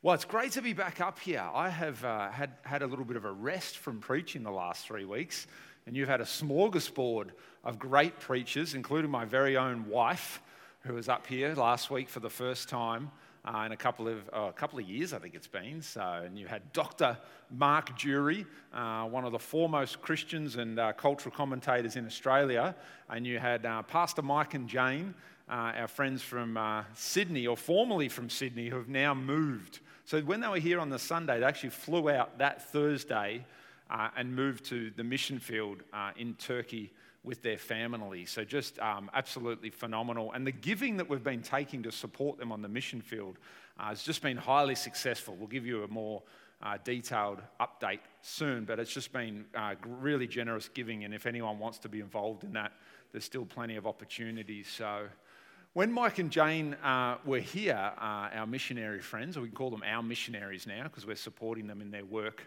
Well, it's great to be back up here. I have uh, had, had a little bit of a rest from preaching the last three weeks, and you've had a smorgasbord of great preachers, including my very own wife, who was up here last week for the first time uh, in a couple of uh, a couple of years, I think it's been. So, and you had Dr. Mark Durie, uh, one of the foremost Christians and uh, cultural commentators in Australia, and you had uh, Pastor Mike and Jane, uh, our friends from Sydney, or formerly from Sydney, who have now moved so when they were here on the Sunday, they actually flew out that Thursday uh, and moved to the mission field uh, in Turkey with their family. So just um, absolutely phenomenal. And the giving that we've been taking to support them on the mission field uh, has just been highly successful. We'll give you a more uh, detailed update soon, but it's just been uh, really generous giving. And if anyone wants to be involved in that, there's still plenty of opportunities. So when Mike and Jane uh, were here, uh, our missionary friends, or we can call them our missionaries now because we're supporting them in their work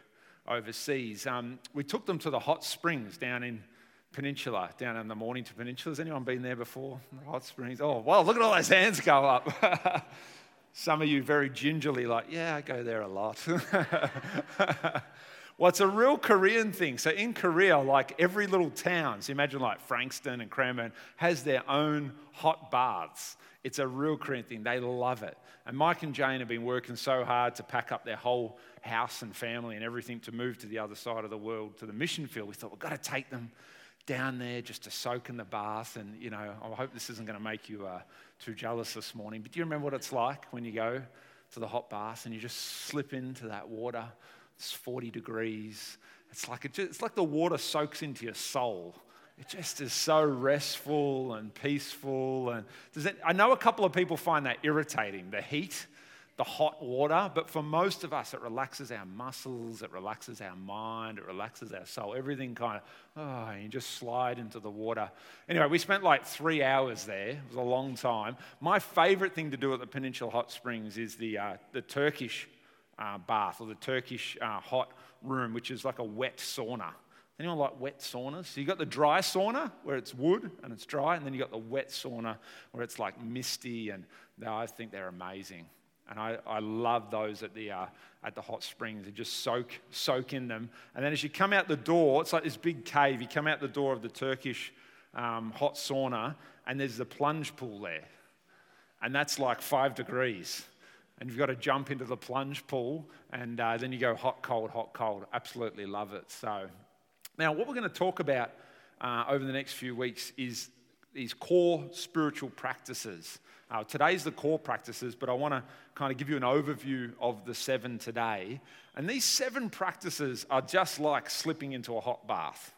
overseas, um, we took them to the hot springs down in Peninsula, down in the Mornington Peninsula. Has anyone been there before? hot springs. Oh, wow, look at all those hands go up. Some of you very gingerly, like, yeah, I go there a lot. Well, it's a real Korean thing. So in Korea, like every little town, so imagine like Frankston and Cranbourne, has their own hot baths. It's a real Korean thing. They love it. And Mike and Jane have been working so hard to pack up their whole house and family and everything to move to the other side of the world, to the mission field. We thought, we've got to take them down there just to soak in the bath. And, you know, I hope this isn't going to make you uh, too jealous this morning. But do you remember what it's like when you go to the hot bath and you just slip into that water? It's 40 degrees. It's like, it just, it's like the water soaks into your soul. It just is so restful and peaceful. And it, I know a couple of people find that irritating, the heat, the hot water, but for most of us, it relaxes our muscles, it relaxes our mind, it relaxes our soul. Everything kind of, oh, you just slide into the water. Anyway, we spent like three hours there. It was a long time. My favorite thing to do at the Peninsula Hot Springs is the, uh, the Turkish uh, bath or the Turkish uh, hot room, which is like a wet sauna. Anyone like wet saunas? So you've got the dry sauna where it's wood and it's dry, and then you've got the wet sauna where it's like misty, and I think they're amazing. And I, I love those at the, uh, at the hot springs. You just soak, soak in them. And then as you come out the door, it's like this big cave. You come out the door of the Turkish um, hot sauna, and there's the plunge pool there. And that's like five degrees and you've got to jump into the plunge pool, and uh, then you go hot, cold, hot, cold. Absolutely love it. So, now what we're going to talk about uh, over the next few weeks is these core spiritual practices. Uh, today's the core practices, but I want to kind of give you an overview of the seven today. And these seven practices are just like slipping into a hot bath.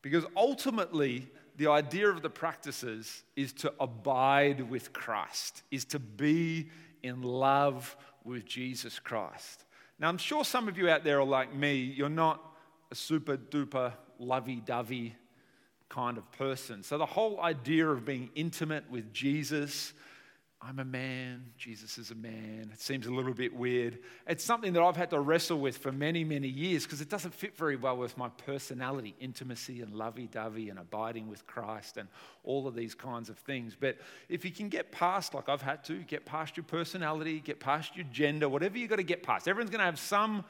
Because ultimately, the idea of the practices is to abide with Christ, is to be in love with Jesus Christ. Now, I'm sure some of you out there are like me. You're not a super duper lovey dovey kind of person. So, the whole idea of being intimate with Jesus, I'm a man, Jesus is a man. It seems a little bit weird. It's something that I've had to wrestle with for many, many years because it doesn't fit very well with my personality, intimacy and lovey dovey and abiding with Christ and all of these kinds of things. But if you can get past, like I've had to, get past your personality, get past your gender, whatever you've got to get past, everyone's going to have some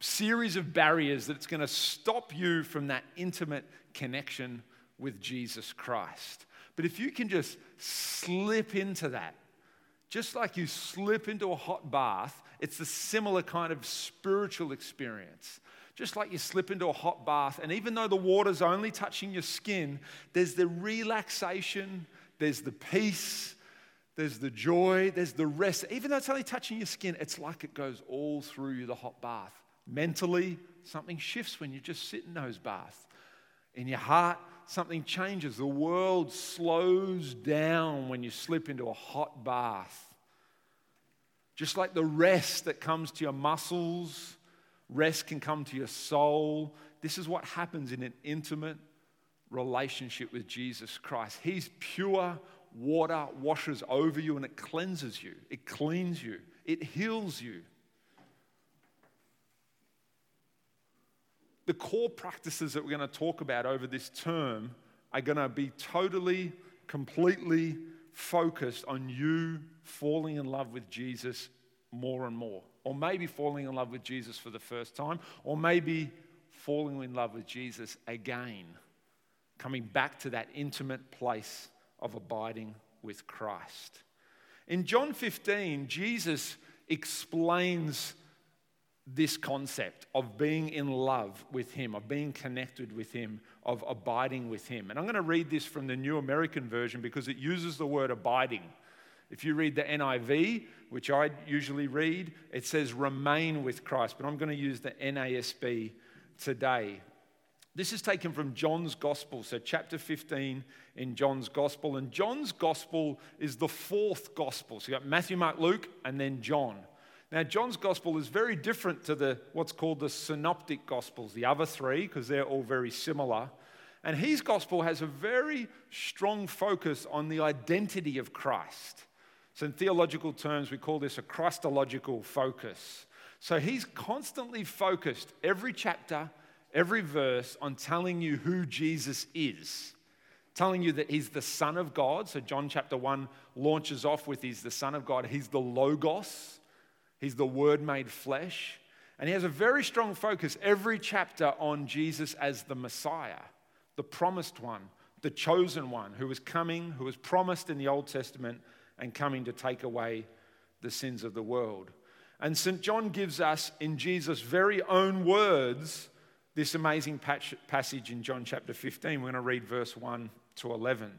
series of barriers that's going to stop you from that intimate connection with Jesus Christ. But if you can just slip into that, just like you slip into a hot bath, it's a similar kind of spiritual experience. Just like you slip into a hot bath, and even though the water's only touching your skin, there's the relaxation, there's the peace, there's the joy, there's the rest. Even though it's only touching your skin, it's like it goes all through you, the hot bath. Mentally, something shifts when you just sit in those baths. In your heart, something changes. The world slows down when you slip into a hot bath. Just like the rest that comes to your muscles, rest can come to your soul. This is what happens in an intimate relationship with Jesus Christ. He's pure water, washes over you, and it cleanses you, it cleans you, it heals you. The core practices that we're going to talk about over this term are going to be totally, completely focused on you falling in love with Jesus more and more. Or maybe falling in love with Jesus for the first time, or maybe falling in love with Jesus again, coming back to that intimate place of abiding with Christ. In John 15, Jesus explains this concept of being in love with Him, of being connected with Him, of abiding with Him. And I'm going to read this from the New American Version because it uses the word abiding. If you read the NIV, which I usually read, it says remain with Christ, but I'm going to use the NASB today. This is taken from John's Gospel, so chapter 15 in John's Gospel. And John's Gospel is the fourth Gospel. So you've got Matthew, Mark, Luke, and then John. Now, John's Gospel is very different to the what's called the Synoptic Gospels, the other three, because they're all very similar. And his Gospel has a very strong focus on the identity of Christ. So, in theological terms, we call this a Christological focus. So, he's constantly focused every chapter every verse on telling you who Jesus is, telling you that he's the Son of God. So, John chapter 1 launches off with he's the Son of God, he's the Logos, he's the Word made flesh. And he has a very strong focus every chapter on Jesus as the Messiah, the promised one, the chosen one who was coming, who was promised in the Old Testament and coming to take away the sins of the world. And St. John gives us, in Jesus' very own words, this amazing passage in John chapter 15. We're going to read verse 1 to 11.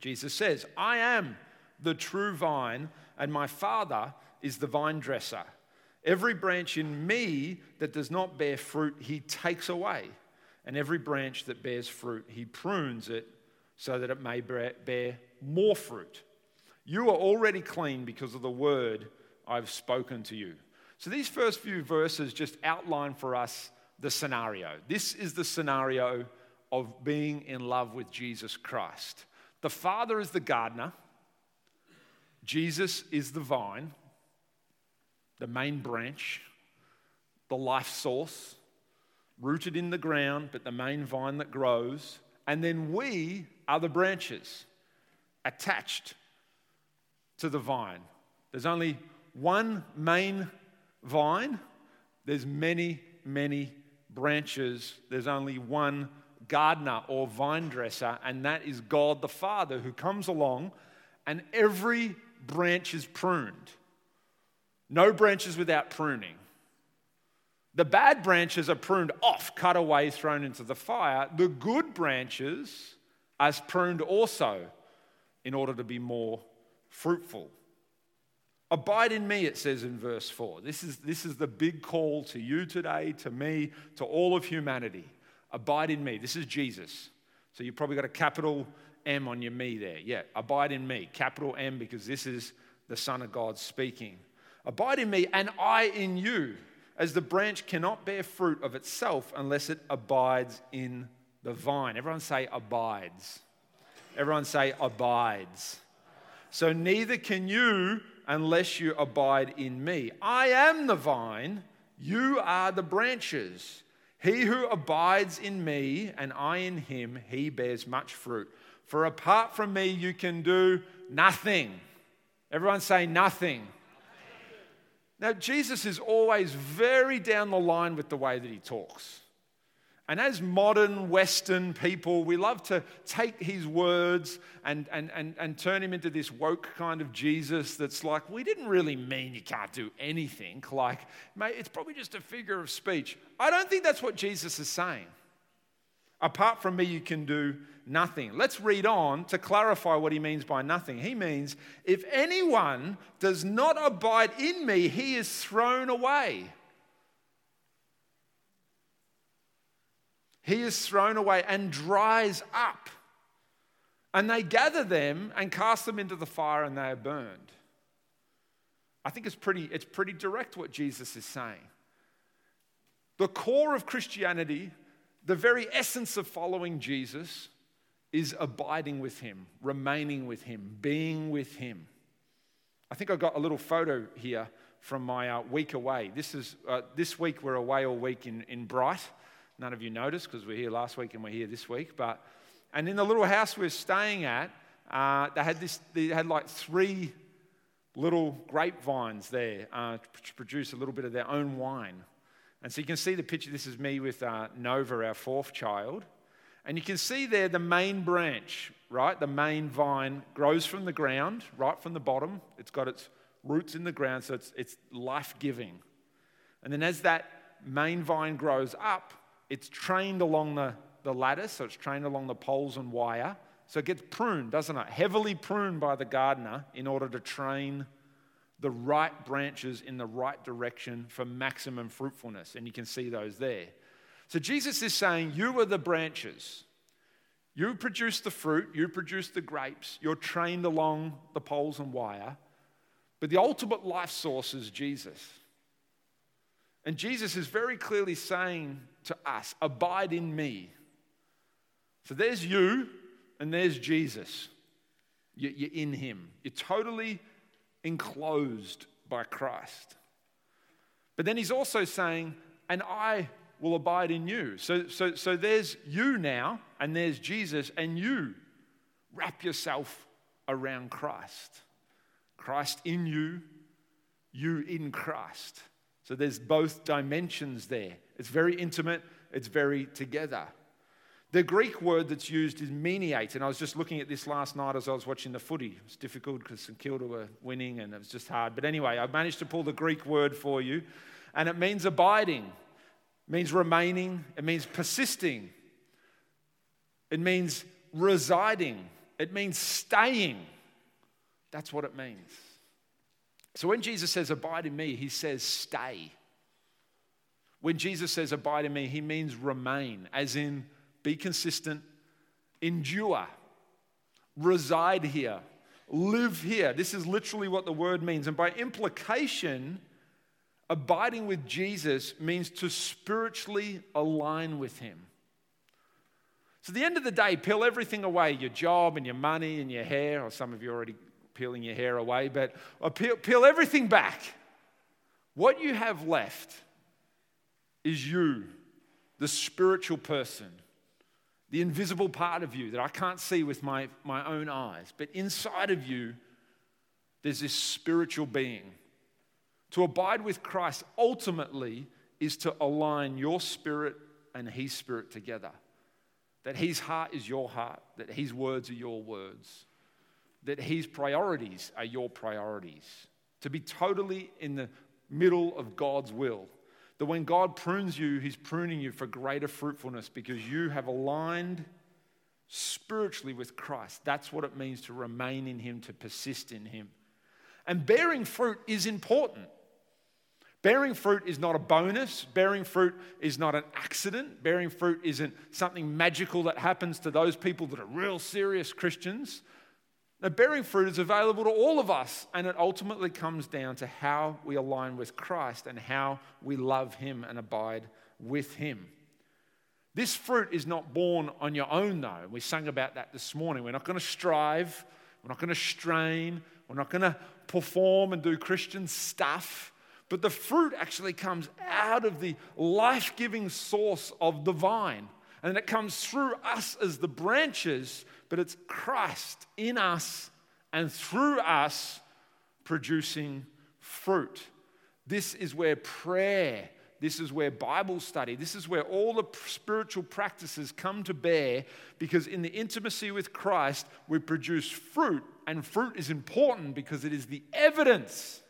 Jesus says, I am the true vine, and my Father is the vine dresser. Every branch in me that does not bear fruit, he takes away. And every branch that bears fruit, he prunes it so that it may bear more fruit. You are already clean because of the word I've spoken to you. So these first few verses just outline for us the scenario. This is the scenario of being in love with Jesus Christ. The Father is the gardener, Jesus is the vine, the main branch, the life source, rooted in the ground, but the main vine that grows. And then we are the branches attached to the vine. There's only one main vine, there's many, many branches, there's only one gardener or vine dresser, and that is God the Father who comes along and every branch is pruned. No branches without pruning. The bad branches are pruned off, cut away, thrown into the fire. The good branches are pruned also in order to be more fruitful. Abide in me, it says in verse 4. This is, this is the big call to you today, to me, to all of humanity. Abide in me. This is Jesus. So you've probably got a capital M on your me there. Yeah, abide in me, capital M, because this is the Son of God speaking. Abide in me, and I in you, as the branch cannot bear fruit of itself unless it abides in the vine. Everyone say abides. Everyone say abides. So neither can you unless you abide in me. I am the vine, you are the branches. He who abides in me and I in him, he bears much fruit. For apart from me, you can do nothing. Everyone say nothing. Now, Jesus is always very down the line with the way that he talks. And as modern Western people, we love to take his words and, and, and, and turn him into this woke kind of Jesus that's like, we didn't really mean you can't do anything. Like, mate, it's probably just a figure of speech. I don't think that's what Jesus is saying. Apart from me, you can do nothing. Let's read on to clarify what he means by nothing. He means, if anyone does not abide in me, he is thrown away he is thrown away and dries up. And they gather them and cast them into the fire and they are burned. I think it's pretty, it's pretty direct what Jesus is saying. The core of Christianity, the very essence of following Jesus, is abiding with him, remaining with him, being with him. I think I got a little photo here from my uh, week away. This is uh, this week we're away all week in, in Bright. None of you noticed because we're here last week and we're here this week. But and in the little house we're staying at, uh, they had this. They had like three little grapevines there uh, to produce a little bit of their own wine. And so you can see the picture. This is me with uh, Nova, our fourth child. And you can see there the main branch, right? The main vine grows from the ground, right from the bottom. It's got its roots in the ground, so it's, it's life giving. And then as that main vine grows up, it's trained along the, the lattice, so it's trained along the poles and wire. So it gets pruned, doesn't it? Heavily pruned by the gardener in order to train the right branches in the right direction for maximum fruitfulness. And you can see those there. So Jesus is saying, You are the branches. You produce the fruit, you produce the grapes, you're trained along the poles and wire. But the ultimate life source is Jesus. And Jesus is very clearly saying to us, Abide in me. So there's you, and there's Jesus. You're in him. You're totally enclosed by Christ. But then he's also saying, and I will abide in you. So, so, so there's you now, and there's Jesus, and you wrap yourself around Christ. Christ in you, you in Christ. So there's both dimensions there. It's very intimate, it's very together. The Greek word that's used is meinate, and I was just looking at this last night as I was watching the footy. It's difficult because St Kilda were winning and it was just hard. But anyway, I managed to pull the Greek word for you, and it means abiding, it means remaining, it means persisting, it means residing, it means staying. That's what it means. So when Jesus says, Abide in me, he says, Stay. When Jesus says, Abide in me, he means remain, as in be consistent, endure, reside here, live here. This is literally what the word means. And by implication, abiding with Jesus means to spiritually align with him. So, at the end of the day, peel everything away your job and your money and your hair, or some of you already peeling your hair away, but peel, peel everything back. What you have left is you, the spiritual person the invisible part of you that I can't see with my, my own eyes. But inside of you, there's this spiritual being. To abide with Christ ultimately is to align your spirit and his spirit together. That his heart is your heart, that his words are your words, that his priorities are your priorities. To be totally in the middle of God's will that when God prunes you, He's pruning you for greater fruitfulness because you have aligned spiritually with Christ. That's what it means to remain in Him, to persist in Him. And bearing fruit is important. Bearing fruit is not a bonus. Bearing fruit is not an accident. Bearing fruit isn't something magical that happens to those people that are real serious Christians. Now, bearing fruit is available to all of us, and it ultimately comes down to how we align with Christ and how we love Him and abide with Him. This fruit is not born on your own, though. We sang about that this morning. We're not going to strive, we're not going to strain, we're not going to perform and do Christian stuff. But the fruit actually comes out of the life giving source of the vine. And it comes through us as the branches but it's Christ in us and through us producing fruit. This is where prayer, this is where Bible study, this is where all the spiritual practices come to bear because in the intimacy with Christ, we produce fruit, and fruit is important because it is the evidence,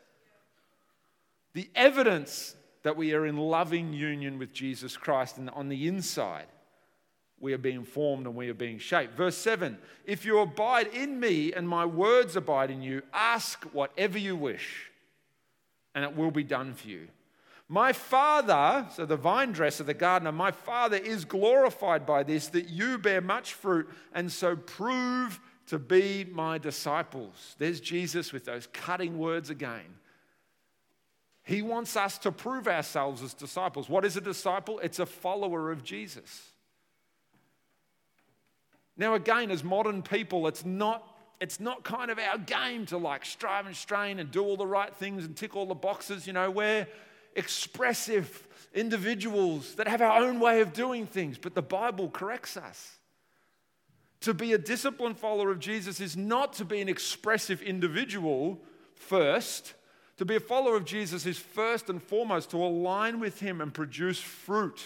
the evidence that we are in loving union with Jesus Christ and on the inside we are being formed and we are being shaped. Verse 7 If you abide in me and my words abide in you, ask whatever you wish, and it will be done for you. My Father, so the vine dresser, the gardener, my Father is glorified by this, that you bear much fruit and so prove to be my disciples. There's Jesus with those cutting words again. He wants us to prove ourselves as disciples. What is a disciple? It's a follower of Jesus. Now, again, as modern people, it's not, it's not kind of our game to like strive and strain and do all the right things and tick all the boxes. You know, we're expressive individuals that have our own way of doing things, but the Bible corrects us. To be a disciplined follower of Jesus is not to be an expressive individual first. To be a follower of Jesus is first and foremost to align with Him and produce fruit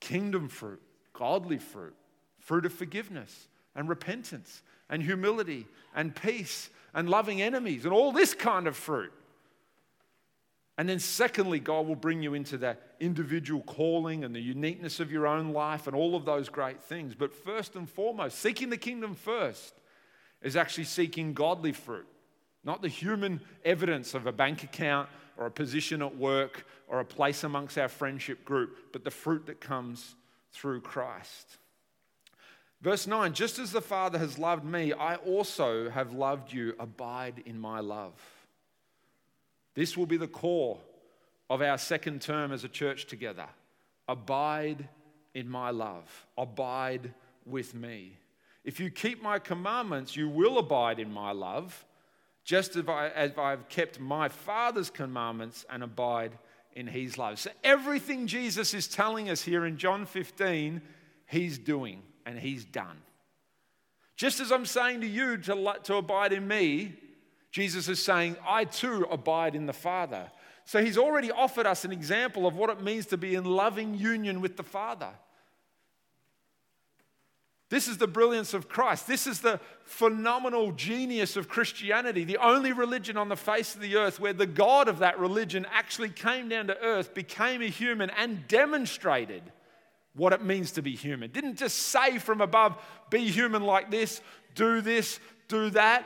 kingdom fruit, godly fruit, fruit of forgiveness and repentance and humility and peace and loving enemies and all this kind of fruit. And then, secondly, God will bring you into that individual calling and the uniqueness of your own life and all of those great things. But first and foremost, seeking the kingdom first is actually seeking godly fruit, not the human evidence of a bank account or a position at work or a place amongst our friendship group, but the fruit that comes through Christ. Verse 9 Just as the Father has loved me, I also have loved you. Abide in my love. This will be the core of our second term as a church together. Abide in my love. Abide with me. If you keep my commandments, you will abide in my love, just as, I, as I've kept my Father's commandments and abide in his love. So, everything Jesus is telling us here in John 15, he's doing and he's done. Just as I'm saying to you to, to abide in me, Jesus is saying, I too abide in the Father. So he's already offered us an example of what it means to be in loving union with the Father. This is the brilliance of Christ. This is the phenomenal genius of Christianity, the only religion on the face of the earth where the God of that religion actually came down to earth, became a human, and demonstrated what it means to be human. Didn't just say from above, be human like this, do this, do that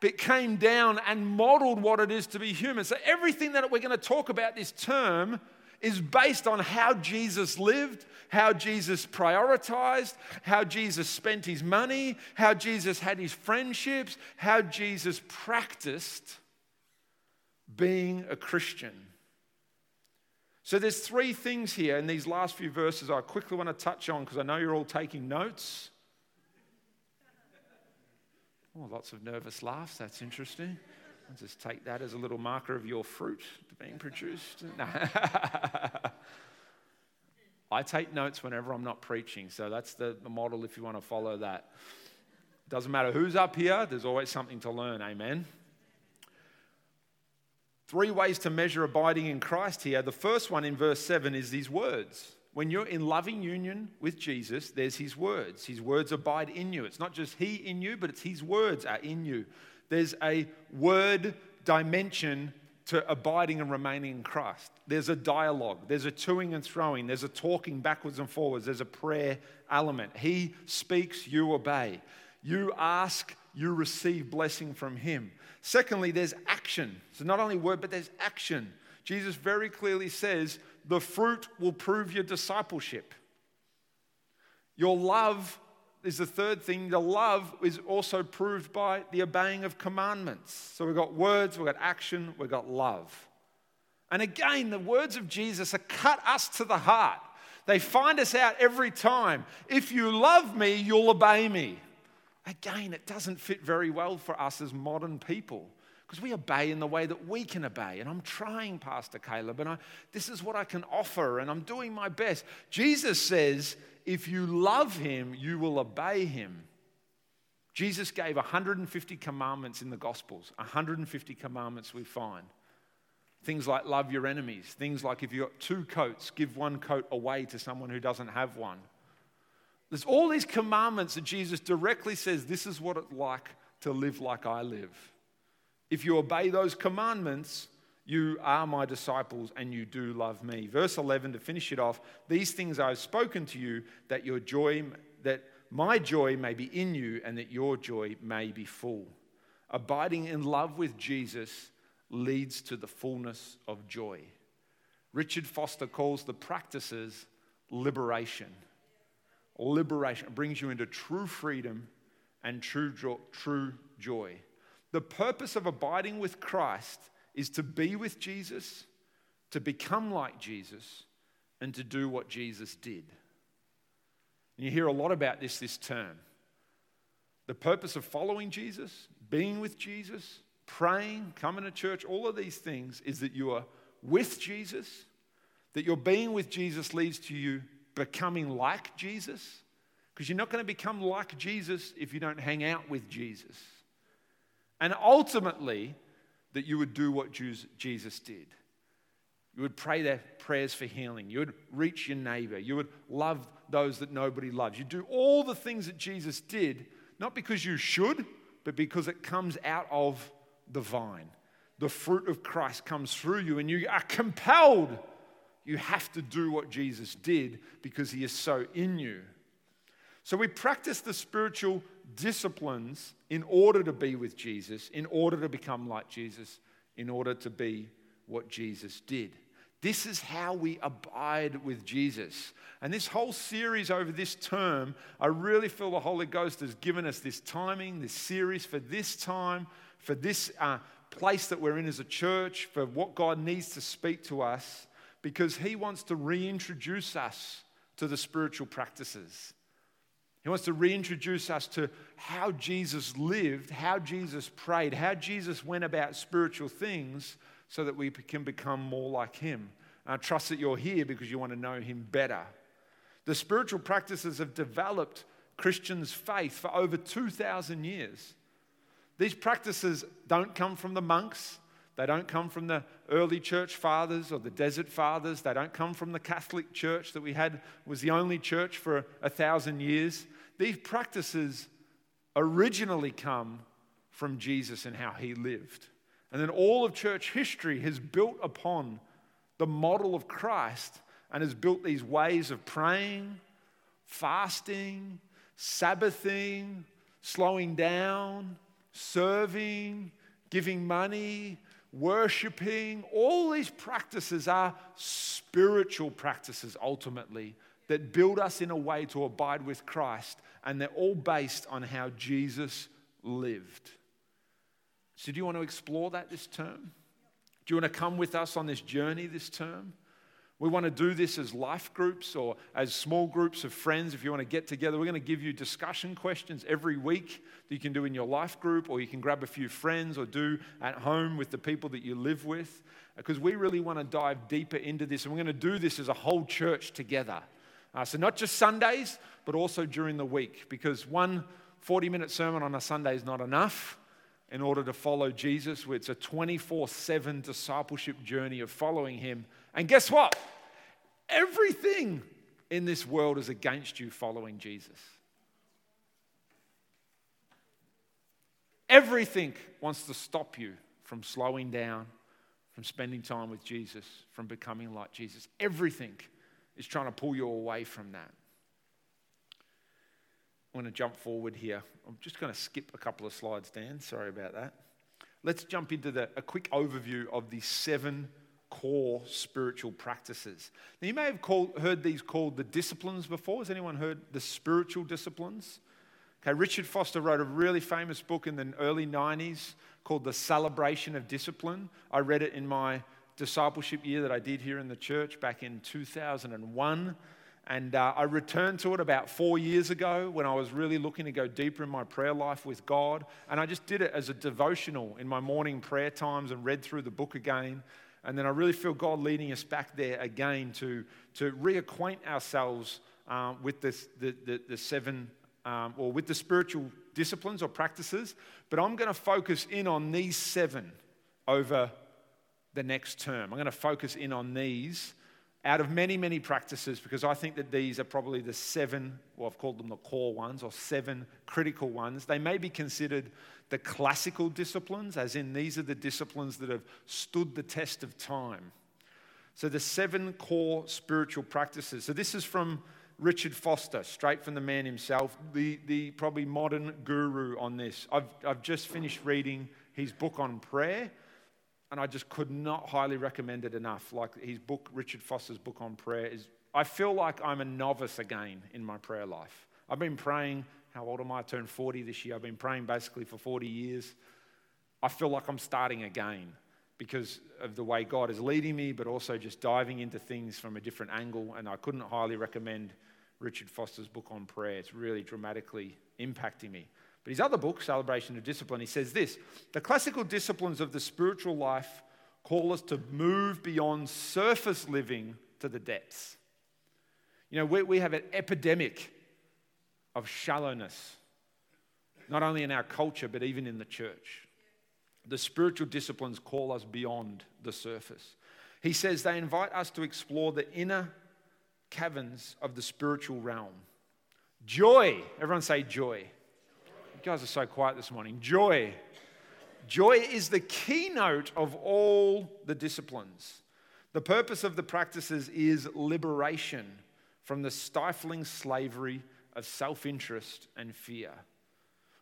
but came down and modeled what it is to be human. So, everything that we're going to talk about this term is based on how Jesus lived, how Jesus prioritized, how Jesus spent his money, how Jesus had his friendships, how Jesus practiced being a Christian. So there's three things here in these last few verses I quickly want to touch on because I know you're all taking notes. Oh, lots of nervous laughs. That's interesting. Just take that as a little marker of your fruit being produced. I take notes whenever I'm not preaching, so that's the, the model if you want to follow that. Doesn't matter who's up here, there's always something to learn. Amen. Three ways to measure abiding in Christ here. The first one in verse 7 is these words when you're in loving union with Jesus, there's His words. His words abide in you. It's not just He in you, but it's His words are in you. There's a word dimension to abiding and remaining in Christ. There's a dialogue, there's a toing and throwing, there's a talking backwards and forwards, there's a prayer element. He speaks, you obey. You ask, you receive blessing from Him. Secondly, there's action. So not only word, but there's action. Jesus very clearly says, the fruit will prove your discipleship. Your love is the third thing. The love is also proved by the obeying of commandments. So we've got words, we've got action, we've got love. And again, the words of Jesus are cut us to the heart. They find us out every time. If you love me, you'll obey me. Again, it doesn't fit very well for us as modern people because we obey in the way that we can obey. And I'm trying, Pastor Caleb, and I, this is what I can offer, and I'm doing my best. Jesus says, if you love him, you will obey him. Jesus gave 150 commandments in the Gospels, 150 commandments we find. Things like love your enemies, things like if you've got two coats, give one coat away to someone who doesn't have one. There's all these commandments that Jesus directly says, This is what it's like to live like I live. If you obey those commandments, you are my disciples and you do love me. Verse 11 to finish it off, these things I have spoken to you that your joy that my joy may be in you and that your joy may be full. Abiding in love with Jesus leads to the fullness of joy. Richard Foster calls the practices liberation. Liberation brings you into true freedom and true, true joy. The purpose of abiding with Christ is to be with Jesus, to become like Jesus, and to do what Jesus did. And you hear a lot about this this term. The purpose of following Jesus, being with Jesus, praying, coming to church, all of these things is that you are with Jesus, that your being with Jesus leads to you becoming like Jesus, because you're not going to become like Jesus if you don't hang out with Jesus. And ultimately, that you would do what Jesus did. You would pray their prayers for healing. You would reach your neighbor. You would love those that nobody loves. You do all the things that Jesus did, not because you should, but because it comes out of the vine. The fruit of Christ comes through you, and you are compelled. You have to do what Jesus did because he is so in you. So we practice the spiritual disciplines in order to be with Jesus, in order to become like Jesus, in order to be what Jesus did. This is how we abide with Jesus. And this whole series over this term, I really feel the Holy Ghost has given us this timing, this series for this time, for this uh, place that we're in as a church, for what God needs to speak to us, because He wants to reintroduce us to the spiritual practices. He wants to reintroduce us to how Jesus lived, how Jesus prayed, how Jesus went about spiritual things so that we can become more like Him. And I trust that you're here because you want to know Him better. The spiritual practices have developed Christians' faith for over 2,000 years. These practices don't come from the monks. They don't come from the early church fathers or the desert fathers. They don't come from the Catholic Church that we had was the only church for a thousand years. These practices originally come from Jesus and how he lived. And then all of church history has built upon the model of Christ and has built these ways of praying, fasting, Sabbathing, slowing down, serving, giving money, worshiping, all these practices are spiritual practices ultimately that build us in a way to abide with Christ, and they're all based on how Jesus lived. So, do you want to explore that this term? Do you want to come with us on this journey this term? We want to do this as life groups or as small groups of friends. If you want to get together, we're going to give you discussion questions every week that you can do in your life group, or you can grab a few friends or do at home with the people that you live with. Because we really want to dive deeper into this, and we're going to do this as a whole church together. Uh, so, not just Sundays, but also during the week, because one 40 minute sermon on a Sunday is not enough in order to follow Jesus. It's a 24 7 discipleship journey of following Him and guess what? Everything in this world is against you following Jesus. Everything wants to stop you from slowing down, from spending time with Jesus, from becoming like Jesus. Everything is trying to pull you away from that. I'm going to jump forward here. I'm just going to skip a couple of slides, Dan. Sorry about that. Let's jump into the, a quick overview of the seven core spiritual practices. Now, you may have called, heard these called the disciplines before. Has anyone heard the spiritual disciplines? Okay, Richard Foster wrote a really famous book in the early 90s called The Celebration of Discipline. I read it in my discipleship year that I did here in the church back in 2001. And uh, I returned to it about four years ago when I was really looking to go deeper in my prayer life with God. And I just did it as a devotional in my morning prayer times and read through the book again. And then I really feel God leading us back there again to, to reacquaint ourselves um, with this, the, the, the seven, um, or with the spiritual disciplines or practices. But I'm going to focus in on these seven over the next term. I'm going to focus in on these out of many, many practices because I think that these are probably the seven, well, I've called them the core ones or seven critical ones. They may be considered the classical disciplines, as in these are the disciplines that have stood the test of time. So, the seven core spiritual practices. So, this is from Richard Foster, straight from the man himself, the, the probably modern guru on this. I've, I've just finished reading his book on prayer, and I just could not highly recommend it enough. Like his book, Richard Foster's book on prayer, is I feel like I'm a novice again in my prayer life. I've been praying how old am I? I turned 40 this year. I've been praying basically for 40 years. I feel like I'm starting again because of the way God is leading me, but also just diving into things from a different angle. And I couldn't highly recommend Richard Foster's book on prayer. It's really dramatically impacting me. But his other book, Celebration of Discipline, he says this The classical disciplines of the spiritual life call us to move beyond surface living to the depths. You know, we, we have an epidemic of shallowness, not only in our culture, but even in the church. The spiritual disciplines call us beyond the surface. He says they invite us to explore the inner caverns of the spiritual realm. Joy, everyone say joy. You guys are so quiet this morning. Joy. Joy is the keynote of all the disciplines. The purpose of the practices is liberation from the stifling slavery of self interest and fear.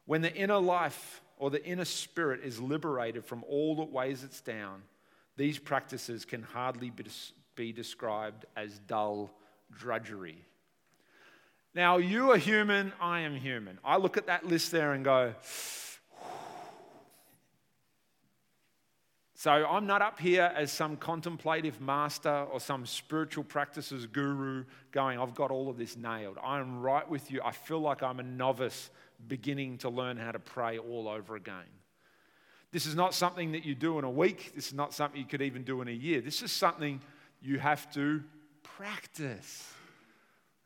When the inner life or the inner spirit is liberated from all that weighs it down, these practices can hardly be described as dull drudgery. Now, you are human, I am human. I look at that list there and go, So I'm not up here as some contemplative master or some spiritual practices guru going, I've got all of this nailed. I am right with you. I feel like I'm a novice beginning to learn how to pray all over again. This is not something that you do in a week. This is not something you could even do in a year. This is something you have to practice.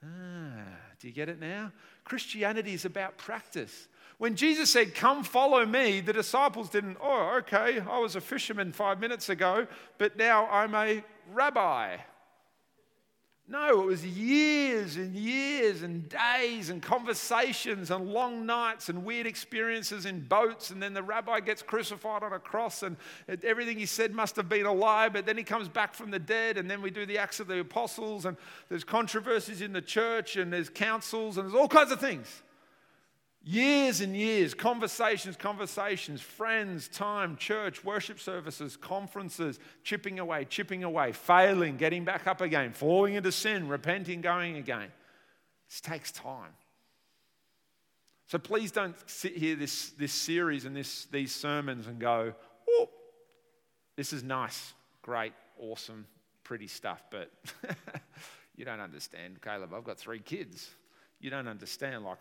Ah, do you get it now? Christianity is about practice. When Jesus said, Come follow me, the disciples didn't, oh, okay, I was a fisherman five minutes ago, but now I'm a rabbi. No, it was years and years and days and conversations and long nights and weird experiences in boats. And then the rabbi gets crucified on a cross, and everything he said must have been a lie. But then he comes back from the dead, and then we do the Acts of the Apostles, and there's controversies in the church, and there's councils, and there's all kinds of things. Years and years, conversations, conversations, friends, time, church, worship services, conferences, chipping away, chipping away, failing, getting back up again, falling into sin, repenting, going again. This takes time. So please don't sit here this, this series and this, these sermons and go, oh, this is nice, great, awesome, pretty stuff, but you don't understand, Caleb. I've got three kids. You don't understand, like,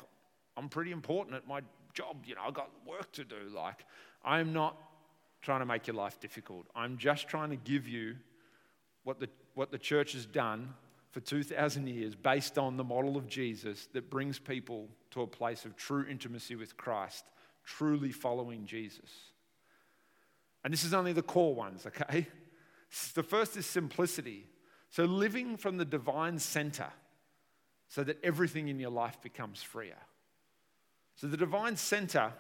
I'm pretty important at my job. You know, I've got work to do. Like, I'm not trying to make your life difficult. I'm just trying to give you what the, what the church has done for 2,000 years based on the model of Jesus that brings people to a place of true intimacy with Christ, truly following Jesus. And this is only the core ones, okay? The first is simplicity. So, living from the divine center so that everything in your life becomes freer. So the divine center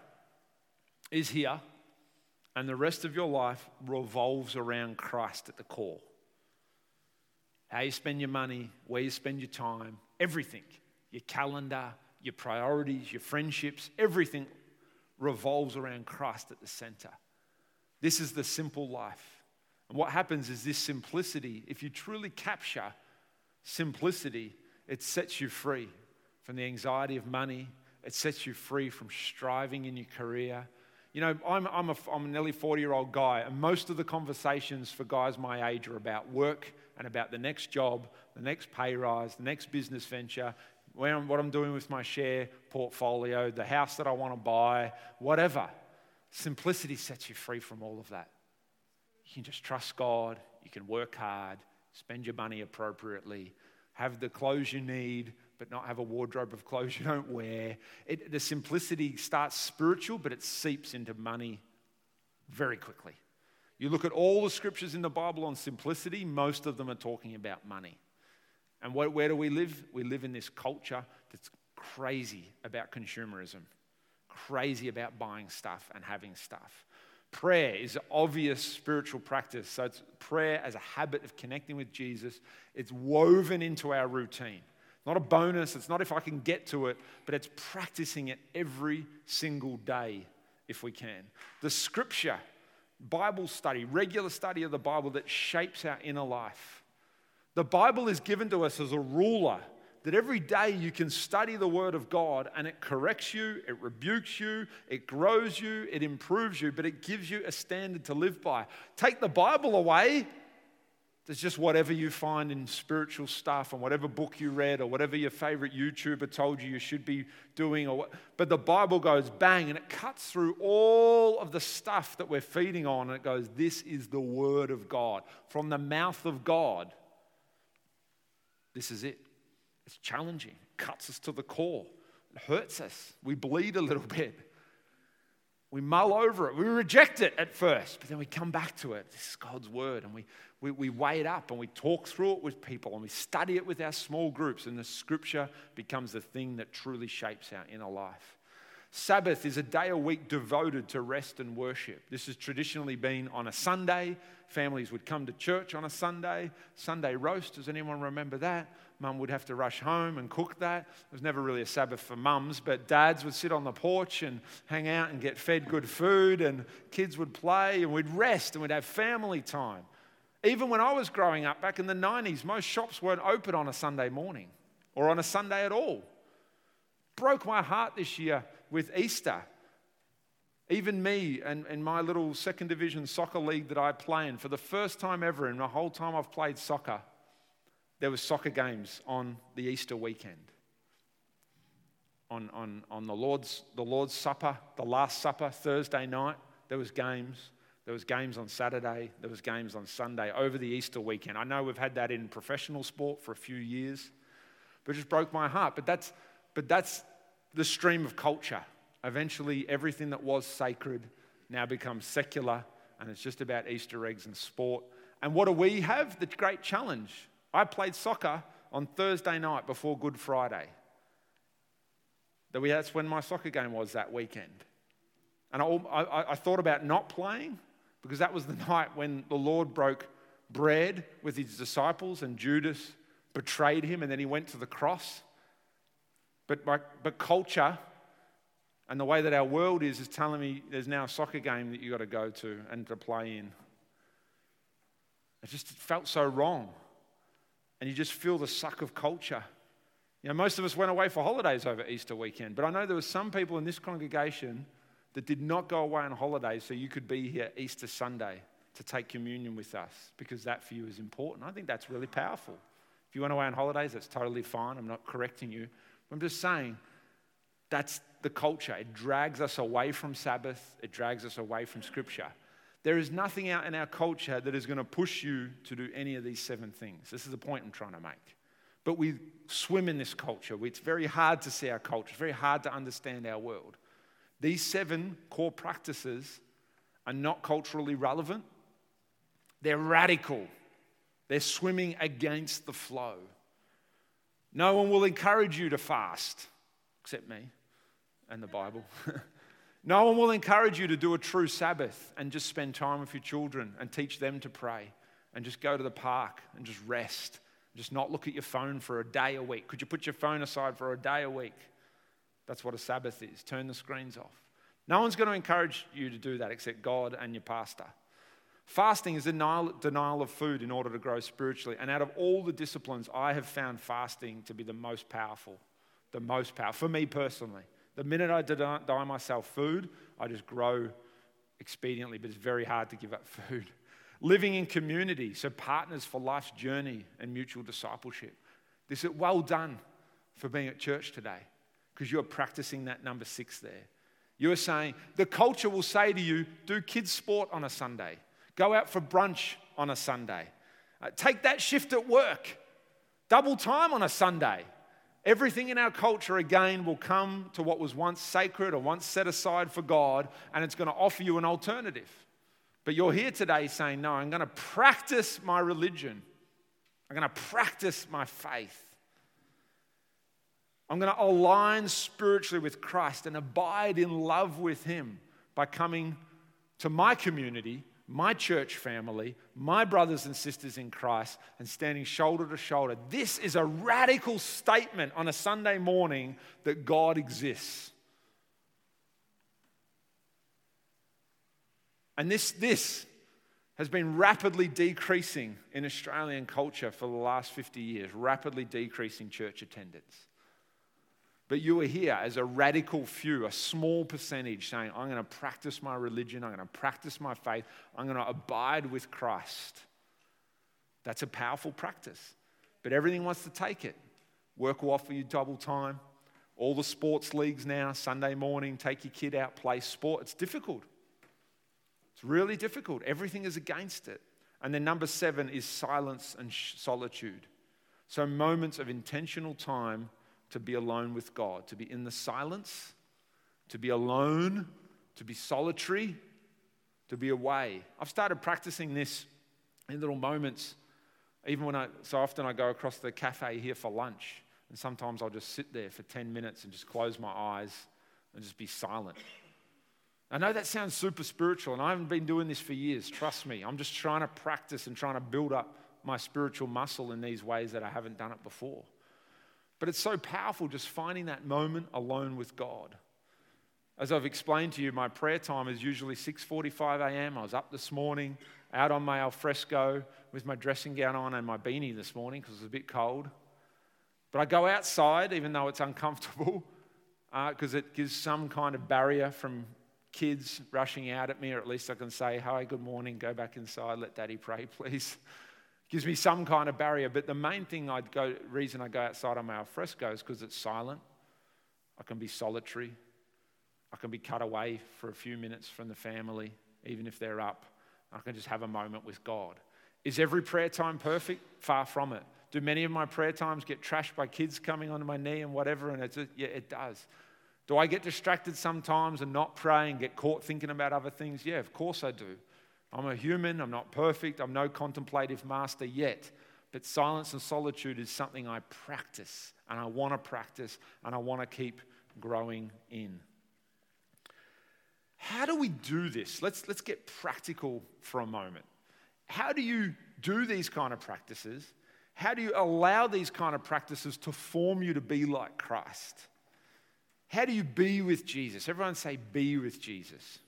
is here, and the rest of your life revolves around Christ at the core. How you spend your money, where you spend your time, everything, your calendar, your priorities, your friendships, everything revolves around Christ at the center. This is the simple life. And what happens is this simplicity, if you truly capture simplicity, it sets you free from the anxiety of money, it sets you free from striving in your career. You know, I'm, I'm, a, I'm a nearly 40 year old guy, and most of the conversations for guys my age are about work and about the next job, the next pay rise, the next business venture, where I'm, what I'm doing with my share portfolio, the house that I want to buy, whatever. Simplicity sets you free from all of that. You can just trust God, you can work hard, spend your money appropriately, have the clothes you need, but not have a wardrobe of clothes you don't wear. It, the simplicity starts spiritual, but it seeps into money very quickly. You look at all the scriptures in the Bible on simplicity, most of them are talking about money. And where, where do we live? We live in this culture that's crazy about consumerism, crazy about buying stuff and having stuff. Prayer is obvious spiritual practice. So it's prayer as a habit of connecting with Jesus. It's woven into our routine. Not a bonus, it's not if I can get to it, but it's practicing it every single day if we can. The scripture, Bible study, regular study of the Bible that shapes our inner life. The Bible is given to us as a ruler that every day you can study the Word of God and it corrects you, it rebukes you, it grows you, it improves you, but it gives you a standard to live by. Take the Bible away, there's just whatever you find in spiritual stuff and whatever book you read or whatever your favorite YouTuber told you you should be doing. Or what, but the Bible goes bang and it cuts through all of the stuff that we're feeding on and it goes, This is the Word of God. From the mouth of God, this is it. It's challenging, it cuts us to the core, it hurts us. We bleed a little bit. We mull over it. We reject it at first, but then we come back to it. This is God's word, and we, we, we weigh it up and we talk through it with people and we study it with our small groups, and the scripture becomes the thing that truly shapes our inner life. Sabbath is a day a week devoted to rest and worship. This has traditionally been on a Sunday. Families would come to church on a Sunday. Sunday roast, does anyone remember that? Mum would have to rush home and cook that. It was never really a Sabbath for mums, but dads would sit on the porch and hang out and get fed good food, and kids would play, and we'd rest and we'd have family time. Even when I was growing up back in the 90s, most shops weren't open on a Sunday morning or on a Sunday at all. Broke my heart this year with Easter. Even me and, and my little second division soccer league that I play in, for the first time ever in the whole time I've played soccer, there was soccer games on the Easter weekend. On, on, on the, Lord's, the Lord's Supper, the Last Supper, Thursday night, there was games. There was games on Saturday. There was games on Sunday over the Easter weekend. I know we've had that in professional sport for a few years, but it just broke my heart. But that's, but that's the stream of culture. Eventually, everything that was sacred now becomes secular, and it's just about Easter eggs and sport. And what do we have? The great challenge. I played soccer on Thursday night before Good Friday. That's when my soccer game was that weekend. And I, thought about not playing because that was the night when the Lord broke bread with his disciples and Judas betrayed him and then he went to the cross. But, my, but culture and the way that our world is is telling me there's now a soccer game that you've got to go to and to play in. It just felt so wrong. And you just feel the suck of culture. You know, most of us went away for holidays over Easter weekend, but I know there were some people in this congregation that did not go away on holidays so you could be here Easter Sunday to take communion with us because that for you is important. I think that's really powerful. If you went away on holidays, that's totally fine. I'm not correcting you. I'm just saying that's the culture. It drags us away from Sabbath, it drags us away from Scripture. There is nothing out in our culture that is going to push you to do any of these seven things. This is the point I'm trying to make. But we swim in this culture. It's very hard to see our culture, it's very hard to understand our world. These seven core practices are not culturally relevant, they're radical, they're swimming against the flow. No one will encourage you to fast, except me and the Bible. no one will encourage you to do a true Sabbath and just spend time with your children and teach them to pray and just go to the park and just rest. and Just not look at your phone for a day a week. Could you put your phone aside for a day a week? That's what a Sabbath is. Turn the screens off. No one's going to encourage you to do that except God and your pastor. Fasting is denial, denial of food in order to grow spiritually. And out of all the disciplines, I have found fasting to be the most powerful. The most powerful. For me personally. The minute I deny myself food, I just grow expediently, but it's very hard to give up food. Living in community, so partners for life's journey and mutual discipleship. This is well done for being at church today because you're practicing that number six there. You're saying the culture will say to you, do kids' sport on a Sunday. Go out for brunch on a Sunday. Uh, take that shift at work. Double time on a Sunday. Everything in our culture, again, will come to what was once sacred or once set aside for God, and it's going to offer you an alternative. But you're here today saying, No, I'm going to practice my religion. I'm going to practice my faith. I'm going to align spiritually with Christ and abide in love with Him by coming to my community my church family, my brothers and sisters in Christ, and standing shoulder to shoulder. This is a radical statement on a Sunday morning that God exists. And this, this has been rapidly decreasing in Australian culture for the last 50 years, rapidly decreasing church attendance. But you are here as a radical few, a small percentage, saying, I'm going to practice my religion, I'm going to practice my faith, I'm going to abide with Christ. That's a powerful practice. But everything wants to take it. Work will offer you double time. All the sports leagues now, Sunday morning, take your kid out, play sport. It's difficult. It's really difficult. Everything is against it. And then number seven is silence and solitude. So moments of intentional time to be alone with God, to be in the silence, to be alone to be solitary, to be away. I've started practicing this in little moments, even when I, so often I go across the cafe here for lunch, and sometimes I'll just sit there for 10 minutes and just close my eyes and just be silent. I know that sounds super spiritual, and I haven't been doing this for years. Trust me. I'm just trying to practice and trying to build up my spiritual muscle in these ways that I haven't done it before. But it's so powerful just finding that moment alone with God. As I've explained to you, my prayer time is usually 6:45 a.m. I was up this morning, out on my alfresco with my dressing gown on and my beanie this morning because it was a bit cold. But I go outside, even though it's uncomfortable, because uh, it gives some kind of barrier from kids rushing out at me, or at least I can say, Hi, good morning, go back inside, let daddy pray, please. Gives me some kind of barrier. But the main thing I'd go, reason I go outside on my alfresco is because it's silent. I can be solitary. I can be cut away for a few minutes from the family, even if they're up. I can just have a moment with God. Is every prayer time perfect? Far from it. Do many of my prayer times get trashed by kids coming onto my knee and whatever? And it's yeah, it does. Do I get distracted sometimes and not pray and get caught thinking about other things? Yeah, of course I do. I'm a human, I'm not perfect, I'm no contemplative master yet. But silence and solitude is something I practice and I want to practice and I want to keep growing in. How do we do this? Let's, let's get practical for a moment. How do you do these kind of practices? How do you allow these kind of practices to form you to be like Christ? How do you be with Jesus? Everyone say, be with Jesus.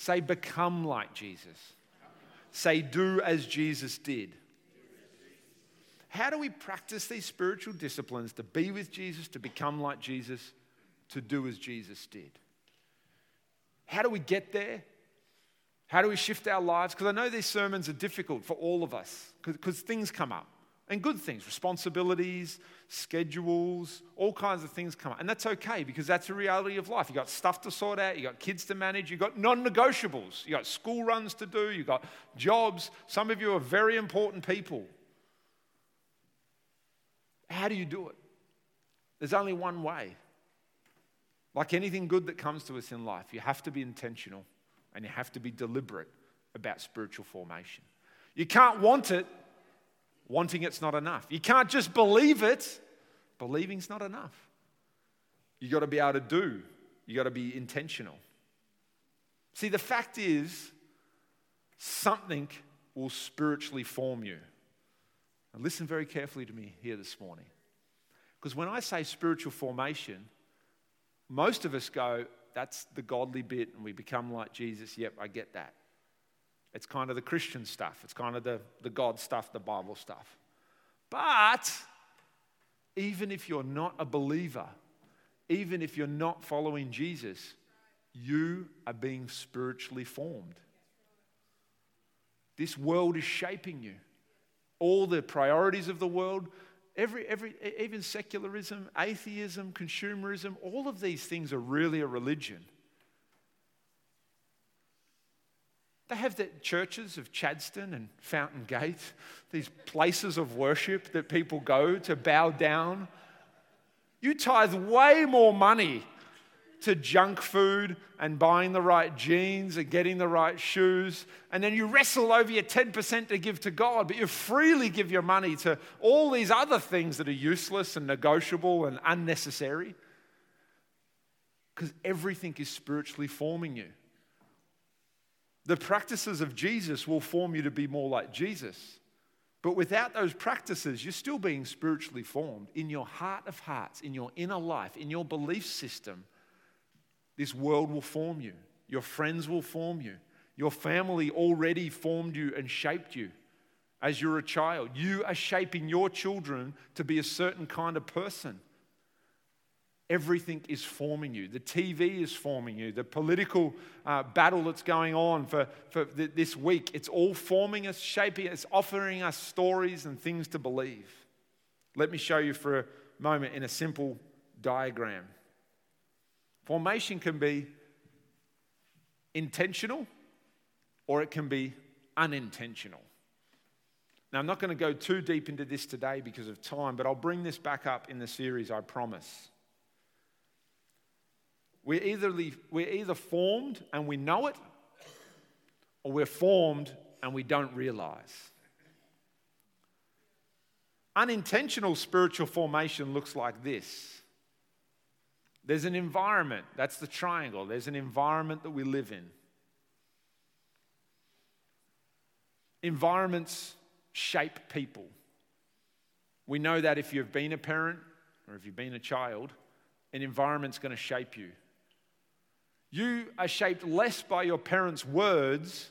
Say, become like Jesus. Say, do as Jesus did. How do we practice these spiritual disciplines to be with Jesus, to become like Jesus, to do as Jesus did? How do we get there? How do we shift our lives? Because I know these sermons are difficult for all of us because things come up and good things, responsibilities, schedules, all kinds of things come up. And that's okay because that's the reality of life. You've got stuff to sort out, you've got kids to manage, you've got non negotiables, you've got school runs to do, you've got jobs. Some of you are very important people. How do you do it? There's only one way. Like anything good that comes to us in life, you have to be intentional and you have to be deliberate about spiritual formation. You can't want it Wanting it's not enough. You can't just believe it. Believing's not enough. You got to be able to do. You got to be intentional. See, the fact is, something will spiritually form you. Listen very carefully to me here this morning. Because when I say spiritual formation, most of us go, that's the godly bit, and we become like Jesus. Yep, I get that. It's kind of the Christian stuff, it's kind of the, the God stuff, the Bible stuff. But even if you're not a believer, even if you're not following Jesus, you are being spiritually formed. This world is shaping you. All the priorities of the world, every, every, even secularism, atheism, consumerism, all of these things are really a religion. They have the churches of Chadstone and Fountain Gate, these places of worship that people go to bow down. You tithe way more money to junk food and buying the right jeans and getting the right shoes. And then you wrestle over your 10% to give to God, but you freely give your money to all these other things that are useless and negotiable and unnecessary. Because everything is spiritually forming you. The practices of Jesus will form you to be more like Jesus. But without those practices, you're still being spiritually formed in your heart of hearts, in your inner life, in your belief system. This world will form you. Your friends will form you. Your family already formed you and shaped you as you're a child. You are shaping your children to be a certain kind of person. Everything is forming you. The TV is forming you. The political uh, battle that's going on for, for th- this week, it's all forming us, shaping us, offering us stories and things to believe. Let me show you for a moment in a simple diagram. Formation can be intentional or it can be unintentional. Now, I'm not going to go too deep into this today because of time, but I'll bring this back up in the series, I promise. We're either, we're either formed and we know it, or we're formed and we don't realize. Unintentional spiritual formation looks like this there's an environment, that's the triangle, there's an environment that we live in. Environments shape people. We know that if you've been a parent or if you've been a child, an environment's going to shape you. You are shaped less by your parents' words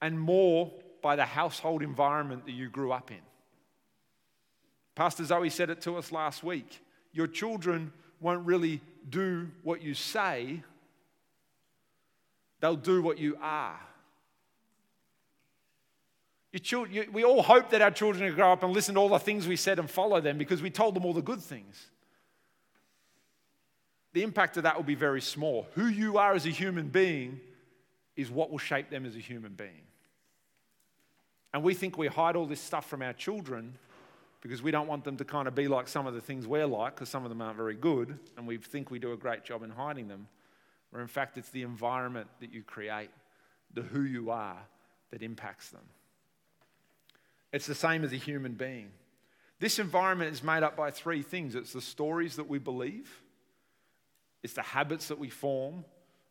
and more by the household environment that you grew up in. Pastor Zoe said it to us last week. Your children won't really do what you say, they'll do what you are. Children, you, we all hope that our children will grow up and listen to all the things we said and follow them because we told them all the good things. The impact of that will be very small. Who you are as a human being is what will shape them as a human being. And we think we hide all this stuff from our children because we don't want them to kind of be like some of the things we're like because some of them aren't very good and we think we do a great job in hiding them. Where in fact, it's the environment that you create, the who you are, that impacts them. It's the same as a human being. This environment is made up by three things it's the stories that we believe, it's the habits that we form,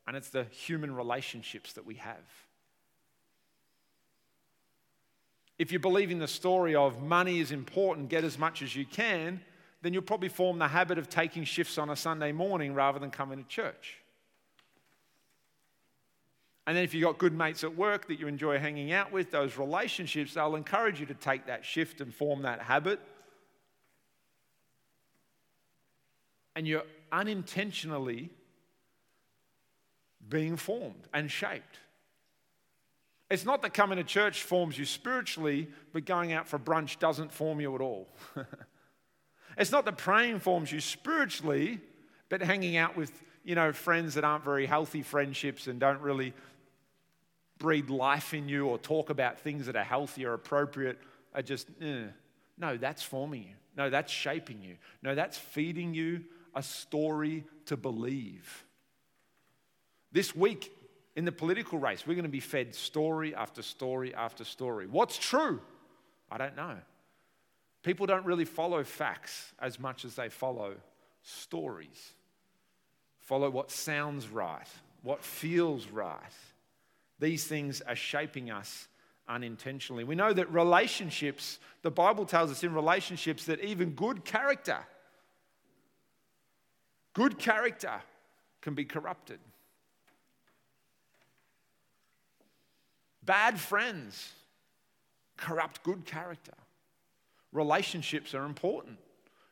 and it's the human relationships that we have. If you believe in the story of money is important, get as much as you can, then you'll probably form the habit of taking shifts on a Sunday morning rather than coming to church. And then if you've got good mates at work that you enjoy hanging out with, those relationships, they'll encourage you to take that shift and form that habit. And you're unintentionally being formed and shaped. It's not that coming to church forms you spiritually, but going out for brunch doesn't form you at all. it's not that praying forms you spiritually, but hanging out with, you know, friends that aren't very healthy friendships and don't really breathe life in you or talk about things that are healthy or appropriate are just, eh. no, that's forming you. No, that's shaping you. No, that's feeding you a story to believe. This week, in the political race, we're going to be fed story after story after story. What's true? I don't know. People don't really follow facts as much as they follow stories. Follow what sounds right, what feels right. These things are shaping us unintentionally. We know that relationships, the Bible tells us in relationships that even good character, good character can be corrupted. Bad friends corrupt good character. Relationships are important.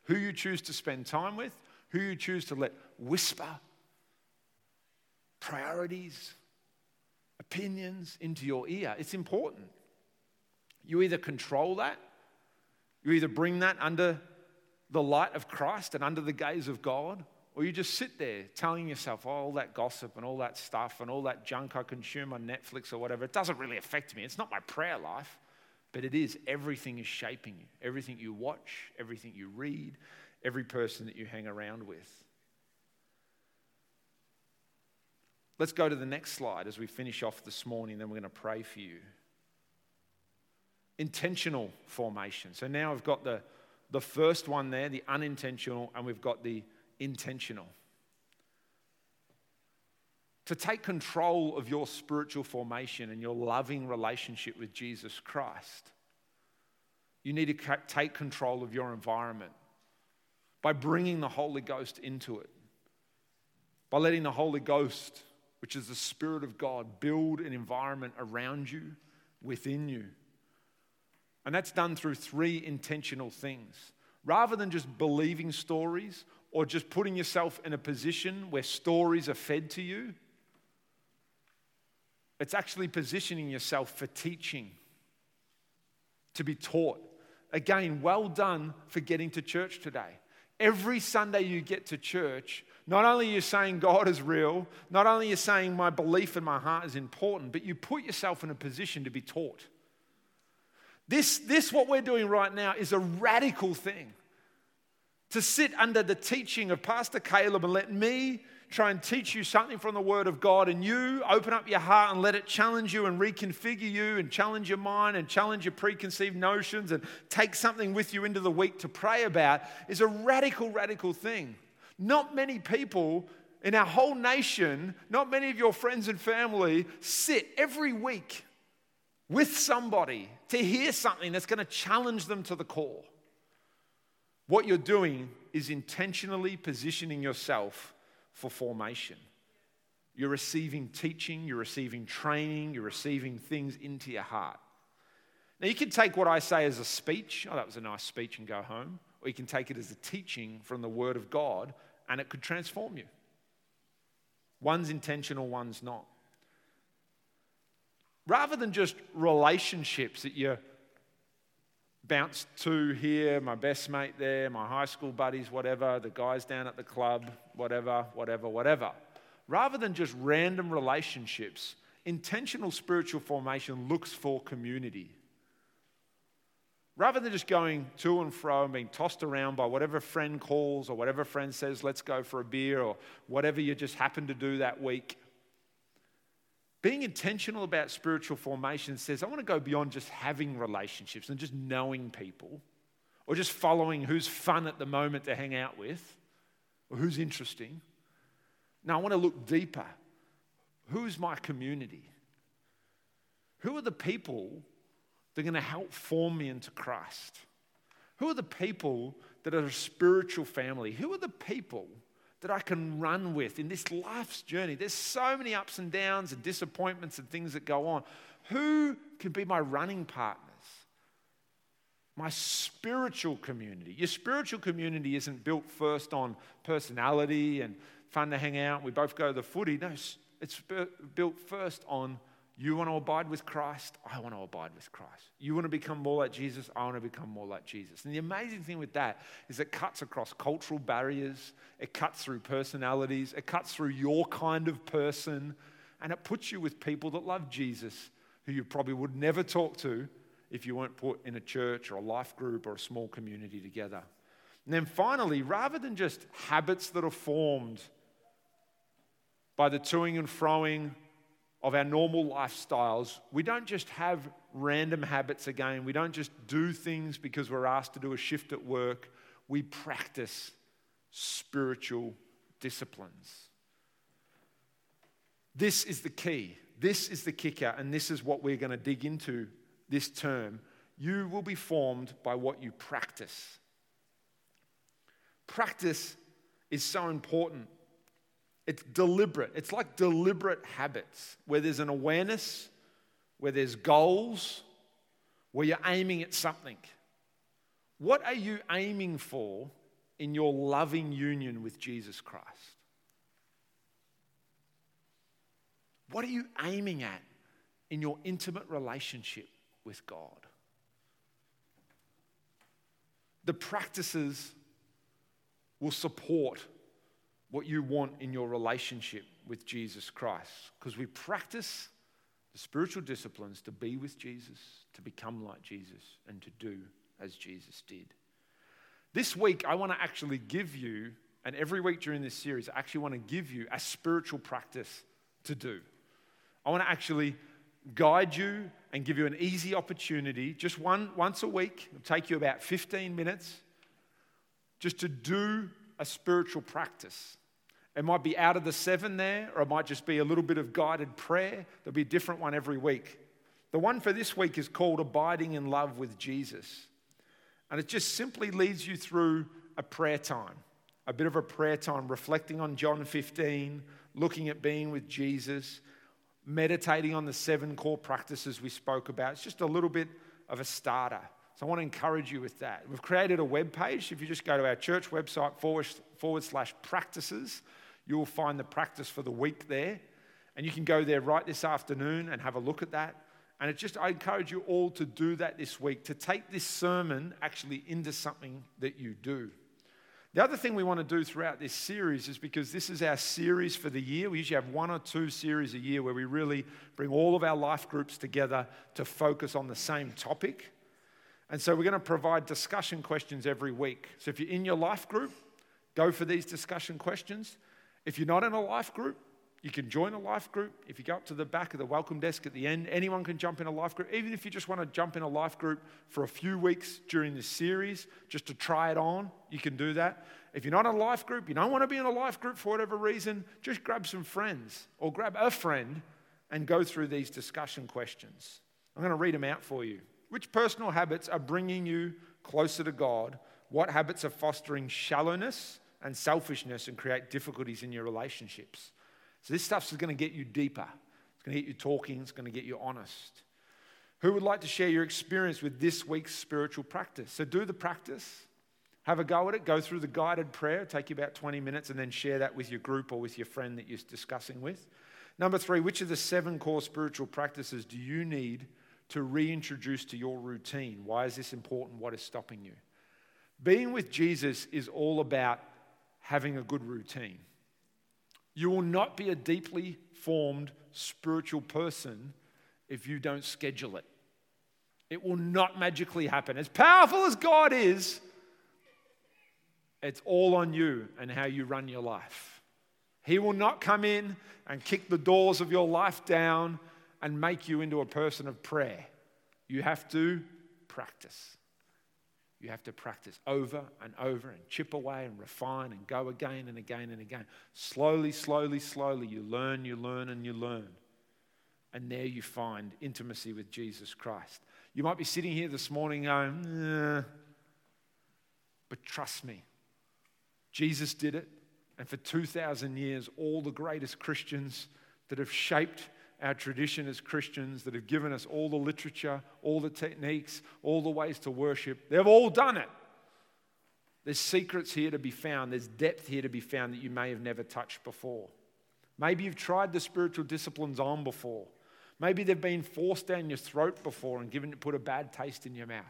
Who you choose to spend time with, who you choose to let whisper priorities, opinions into your ear, it's important. You either control that, you either bring that under the light of Christ and under the gaze of God, or you just sit there telling yourself, oh, all that gossip and all that stuff and all that junk I consume on Netflix or whatever, it doesn't really affect me. It's not my prayer life, but it is. Everything is shaping you. Everything you watch, everything you read, every person that you hang around with. Let's go to the next slide as we finish off this morning, then we're going to pray for you. Intentional formation. So now I've got the, the first one there, the unintentional, and we've got the intentional. To take control of your spiritual formation and your loving relationship with Jesus Christ, you need to take control of your environment by bringing the Holy Ghost into it, by letting the Holy Ghost, which is the Spirit of God, build an environment around you, within you. And that's done through three intentional things. Rather than just believing stories or just putting yourself in a position where stories are fed to you. It's actually positioning yourself for teaching, to be taught. Again, well done for getting to church today. Every Sunday you get to church, not only are you saying God is real, not only are you saying my belief in my heart is important, but you put yourself in a position to be taught. This, this what we're doing right now, is a radical thing to sit under the teaching of Pastor Caleb and let me try and teach you something from the Word of God and you open up your heart and let it challenge you and reconfigure you and challenge your mind and challenge your preconceived notions and take something with you into the week to pray about is a radical, radical thing. Not many people in our whole nation, not many of your friends and family sit every week with somebody to hear something that's going to challenge them to the core. What you're doing is intentionally positioning yourself for formation. You're receiving teaching, you're receiving training, you're receiving things into your heart. Now, you can take what I say as a speech, oh, that was a nice speech, and go home, or you can take it as a teaching from the Word of God, and it could transform you. One's intentional, one's not. Rather than just relationships that you bounce to here, my best mate there, my high school buddies, whatever, the guys down at the club, whatever, whatever, whatever. Rather than just random relationships, intentional spiritual formation looks for community. Rather than just going to and fro and being tossed around by whatever friend calls or whatever friend says, let's go for a beer or whatever you just happen to do that week, being intentional about spiritual formation says, I want to go beyond just having relationships and just knowing people or just following who's fun at the moment to hang out with or who's interesting. Now, I want to look deeper. Who's my community? Who are the people that are going to help form me into Christ? Who are the people that are a spiritual family? Who are the people that I can run with in this life's journey. There's so many ups and downs and disappointments and things that go on. Who can be my running partners? My spiritual community. Your spiritual community isn't built first on personality and fun to hang out. We both go to the footy. No, it's built first on you want to abide with Christ? I want to abide with Christ. You want to become more like Jesus? I want to become more like Jesus. And the amazing thing with that is it cuts across cultural barriers, it cuts through personalities, it cuts through your kind of person, and it puts you with people that love Jesus who you probably would never talk to if you weren't put in a church or a life group or a small community together. And then finally, rather than just habits that are formed by the toing and froing of our normal lifestyles, we don't just have random habits again. We don't just do things because we're asked to do a shift at work. We practice spiritual disciplines. This is the key. This is the kicker, and this is what we're going to dig into this term. You will be formed by what you practice. Practice is so important it's deliberate. It's like deliberate habits where there's an awareness, where there's goals, where you're aiming at something. What are you aiming for in your loving union with Jesus Christ? What are you aiming at in your intimate relationship with God? The practices will support what you want in your relationship with Jesus Christ. Because we practice the spiritual disciplines to be with Jesus, to become like Jesus, and to do as Jesus did. This week, I want to actually give you, and every week during this series, I actually want to give you a spiritual practice to do. I want to actually guide you and give you an easy opportunity, just one once a week. It'll take you about 15 minutes, just to do a spiritual practice. It might be out of the seven there, or it might just be a little bit of guided prayer. There'll be a different one every week. The one for this week is called Abiding in Love with Jesus. And it just simply leads you through a prayer time, a bit of a prayer time, reflecting on John 15, looking at being with Jesus, meditating on the seven core practices we spoke about. It's just a little bit of a starter. So I want to encourage you with that. We've created a web page. If you just go to our church website forward, slash practices, you will find the practice for the week there. And you can go there right this afternoon and have a look at that. And it just, I encourage you all to do that this week, to take this sermon actually into something that you do. The other thing we want to do throughout this series is because this is our series for the year. We usually have one or two series a year where we really bring all of our life groups together to focus on the same topic. And so we're going to provide discussion questions every week. So if you're in your life group, go for these discussion questions. If you're not in a life group, you can join a life group. If you go up to the back of the welcome desk at the end, anyone can jump in a life group. Even if you just want to jump in a life group for a few weeks during this series, just to try it on, you can do that. If you're not in a life group, you don't want to be in a life group for whatever reason, just grab some friends or grab a friend and go through these discussion questions. I'm going to read them out for you. Which personal habits are bringing you closer to God? What habits are fostering shallowness and selfishness and create difficulties in your relationships? So, this stuff is going to get you deeper. It's going to get you talking, it's going to get you honest. Who would like to share your experience with this week's spiritual practice? So, do the practice, have a go at it, go through the guided prayer, take you about 20 minutes, and then share that with your group or with your friend that you're discussing with. Number three, which of the seven core spiritual practices do you need to reintroduce to your routine? Why is this important? What is stopping you? Being with Jesus is all about having a good routine. You will not be a deeply formed spiritual person if you don't schedule it. It will not magically happen. As powerful as God is, it's all on you and how you run your life. He will not come in and kick the doors of your life down and make you into a person of prayer. You have to practice. You have to practice over and over and chip away and refine and go again and again and again. Slowly, slowly, slowly, you learn, you learn, and you learn. And there you find intimacy with Jesus Christ. You might be sitting here this morning going, eh, but trust me, Jesus did it. And for 2,000 years, all the greatest Christians that have shaped our tradition as Christians that have given us all the literature, all the techniques, all the ways to worship. They've all done it. There's secrets here to be found, there's depth here to be found that you may have never touched before. Maybe you've tried the spiritual disciplines on before. Maybe they've been forced down your throat before and given put a bad taste in your mouth.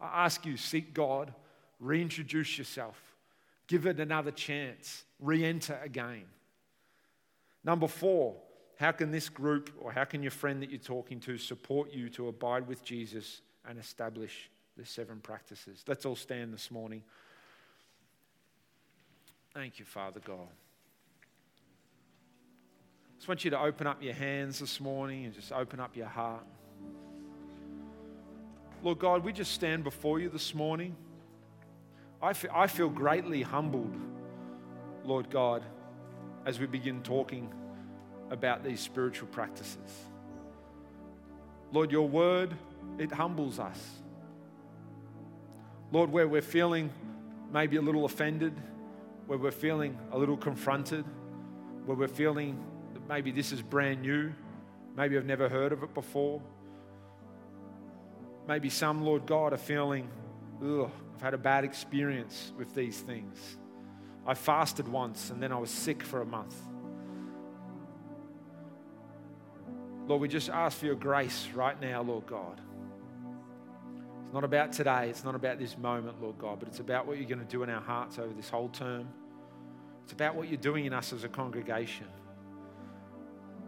I ask you, seek God, reintroduce yourself, give it another chance, re enter again. Number four, how can this group or how can your friend that you're talking to support you to abide with Jesus and establish the seven practices? Let's all stand this morning. Thank you, Father God. I just want you to open up your hands this morning and just open up your heart. Lord God, we just stand before you this morning. I feel, I feel greatly humbled, Lord God, as we begin talking about these spiritual practices. Lord, your word, it humbles us. Lord, where we're feeling maybe a little offended, where we're feeling a little confronted, where we're feeling that maybe this is brand new, maybe I've never heard of it before. Maybe some, Lord God, are feeling, ugh, I've had a bad experience with these things. I fasted once and then I was sick for a month. Lord, we just ask for your grace right now, Lord God. It's not about today, it's not about this moment, Lord God, but it's about what you're going to do in our hearts over this whole term. It's about what you're doing in us as a congregation.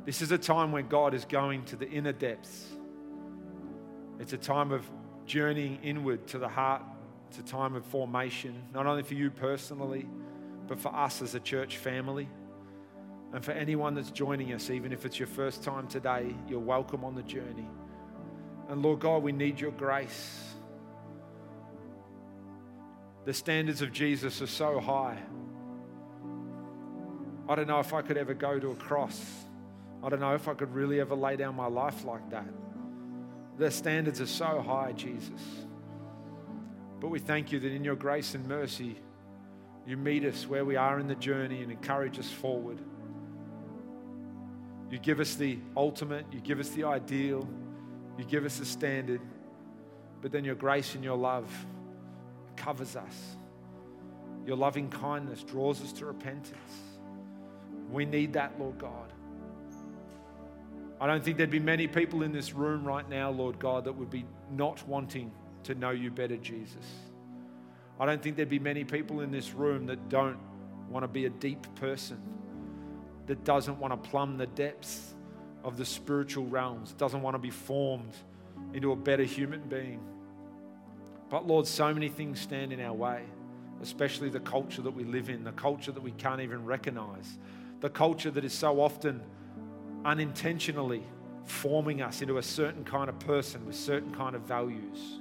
This is a time when God is going to the inner depths. It's a time of journeying inward to the heart. It's a time of formation, not only for you personally, but for us as a church family. And for anyone that's joining us, even if it's your first time today, you're welcome on the journey. And Lord God, we need your grace. The standards of Jesus are so high. I don't know if I could ever go to a cross. I don't know if I could really ever lay down my life like that. The standards are so high, Jesus. But we thank you that in your grace and mercy, you meet us where we are in the journey and encourage us forward. You give us the ultimate, you give us the ideal, you give us the standard, but then your grace and your love covers us. Your loving kindness draws us to repentance. We need that, Lord God. I don't think there'd be many people in this room right now, Lord God, that would be not wanting to know you better, Jesus. I don't think there'd be many people in this room that don't want to be a deep person that doesn't want to plumb the depths of the spiritual realms, doesn't want to be formed into a better human being. But Lord, so many things stand in our way, especially the culture that we live in, the culture that we can't even recognize, the culture that is so often unintentionally forming us into a certain kind of person with certain kind of values.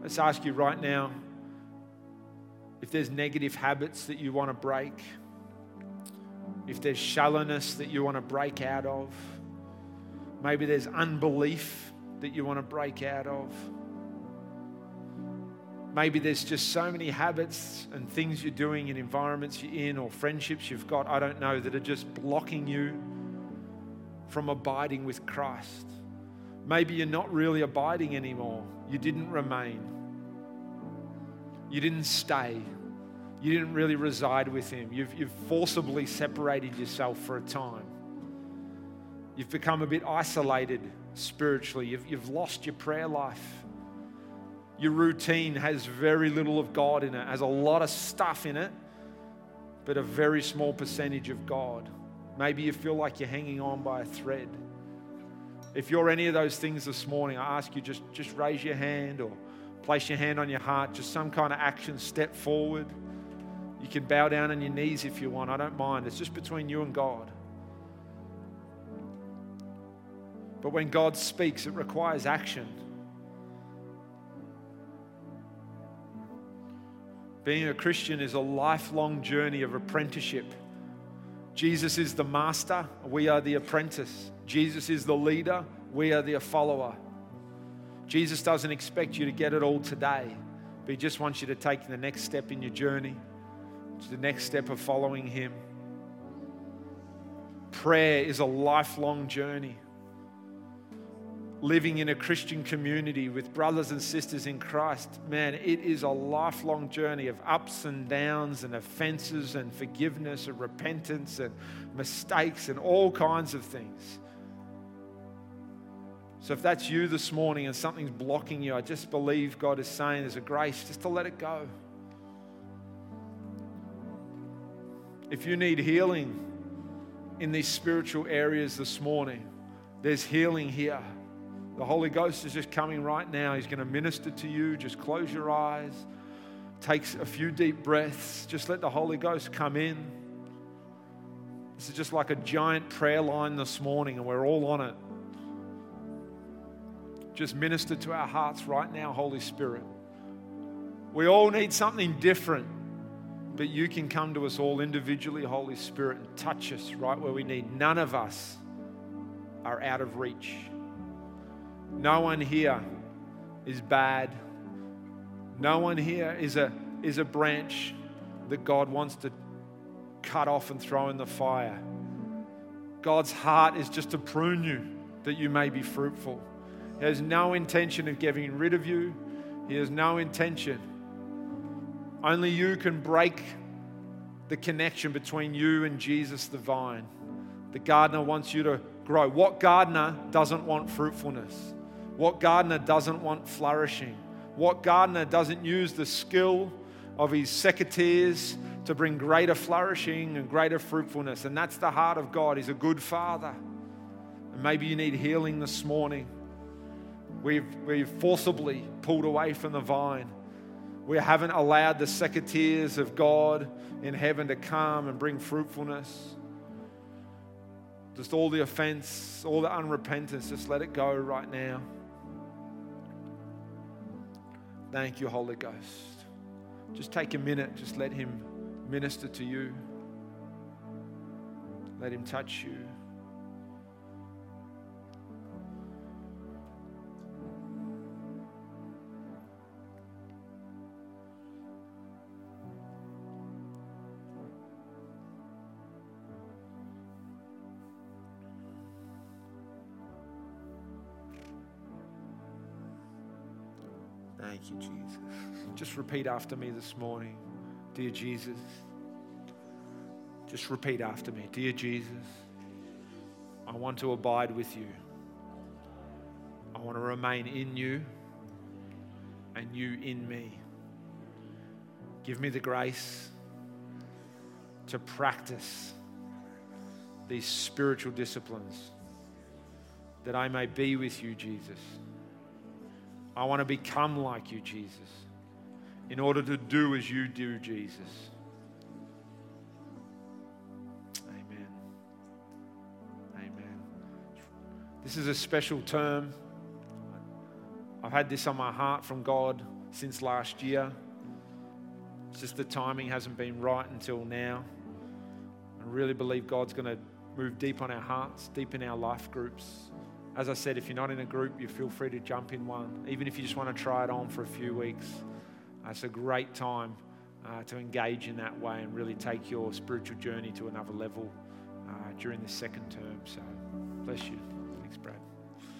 Let's ask you right now if there's negative habits that you want to break, if there's shallowness that you want to break out of, maybe there's unbelief that you want to break out of. Maybe there's just so many habits and things you're doing in environments you're in or friendships you've got, I don't know, that are just blocking you from abiding with Christ. Maybe you're not really abiding anymore. You didn't remain. You didn't stay. You didn't really reside with Him. You've, you've forcibly separated yourself for a time. You've become a bit isolated spiritually. You've, you've lost your prayer life your routine has very little of God in it, has a lot of stuff in it, but a very small percentage of God. Maybe you feel like you're hanging on by a thread. If you're any of those things this morning, I ask you just, just raise your hand or place your hand on your heart, just some kind of action, step forward. You can bow down on your knees if you want. I don't mind. It's just between you and God. But when God speaks, it requires action. Being a Christian is a lifelong journey of apprenticeship. Jesus is the master, we are the apprentice. Jesus is the leader, we are the follower. Jesus doesn't expect you to get it all today, but He just wants you to take the next step in your journey, to the next step of following Him. Prayer is a lifelong journey living in a Christian community with brothers and sisters in Christ, man, it is a lifelong journey of ups and downs and offenses and forgiveness and repentance and mistakes and all kinds of things. So, if that's you this morning and something's blocking you, I just believe God is saying there's a grace just to let it go. If you need healing in these spiritual areas this morning, there's healing here. The Holy Ghost is just coming right now. He's going to minister to you. Just close your eyes. Take a few deep breaths. Just let the Holy Ghost come in. This is just like a giant prayer line this morning, and we're all on it. Just minister to our hearts right now, Holy Spirit. We all need something different, but you can come to us all individually, Holy Spirit, and touch us right where we need. None of us are out of reach. No one here is bad. No one here is a, is a branch that God wants to cut off and throw in the fire. God's heart is just to prune you that you may be fruitful. He has no intention of getting rid of you, He has no intention. Only you can break the connection between you and Jesus the vine. The gardener wants you to grow. What gardener doesn't want fruitfulness? What gardener doesn't want flourishing? What gardener doesn't use the skill of his secateurs to bring greater flourishing and greater fruitfulness? And that's the heart of God. He's a good father. And maybe you need healing this morning. We've, we've forcibly pulled away from the vine. We haven't allowed the secateurs of God in heaven to come and bring fruitfulness. Just all the offense, all the unrepentance, just let it go right now. Thank you, Holy Ghost. Just take a minute, just let Him minister to you, let Him touch you. Just repeat after me this morning. Dear Jesus. Just repeat after me. Dear Jesus, I want to abide with you. I want to remain in you and you in me. Give me the grace to practice these spiritual disciplines that I may be with you, Jesus I want to become like you, Jesus, in order to do as you do, Jesus. Amen. Amen. This is a special term. I've had this on my heart from God since last year. It's just the timing hasn't been right until now. I really believe God's going to move deep on our hearts, deep in our life groups. As I said, if you're not in a group, you feel free to jump in one, even if you just want to try it on for a few weeks it's a great time uh, to engage in that way and really take your spiritual journey to another level uh, during this second term. So, bless you. Thanks, Brad.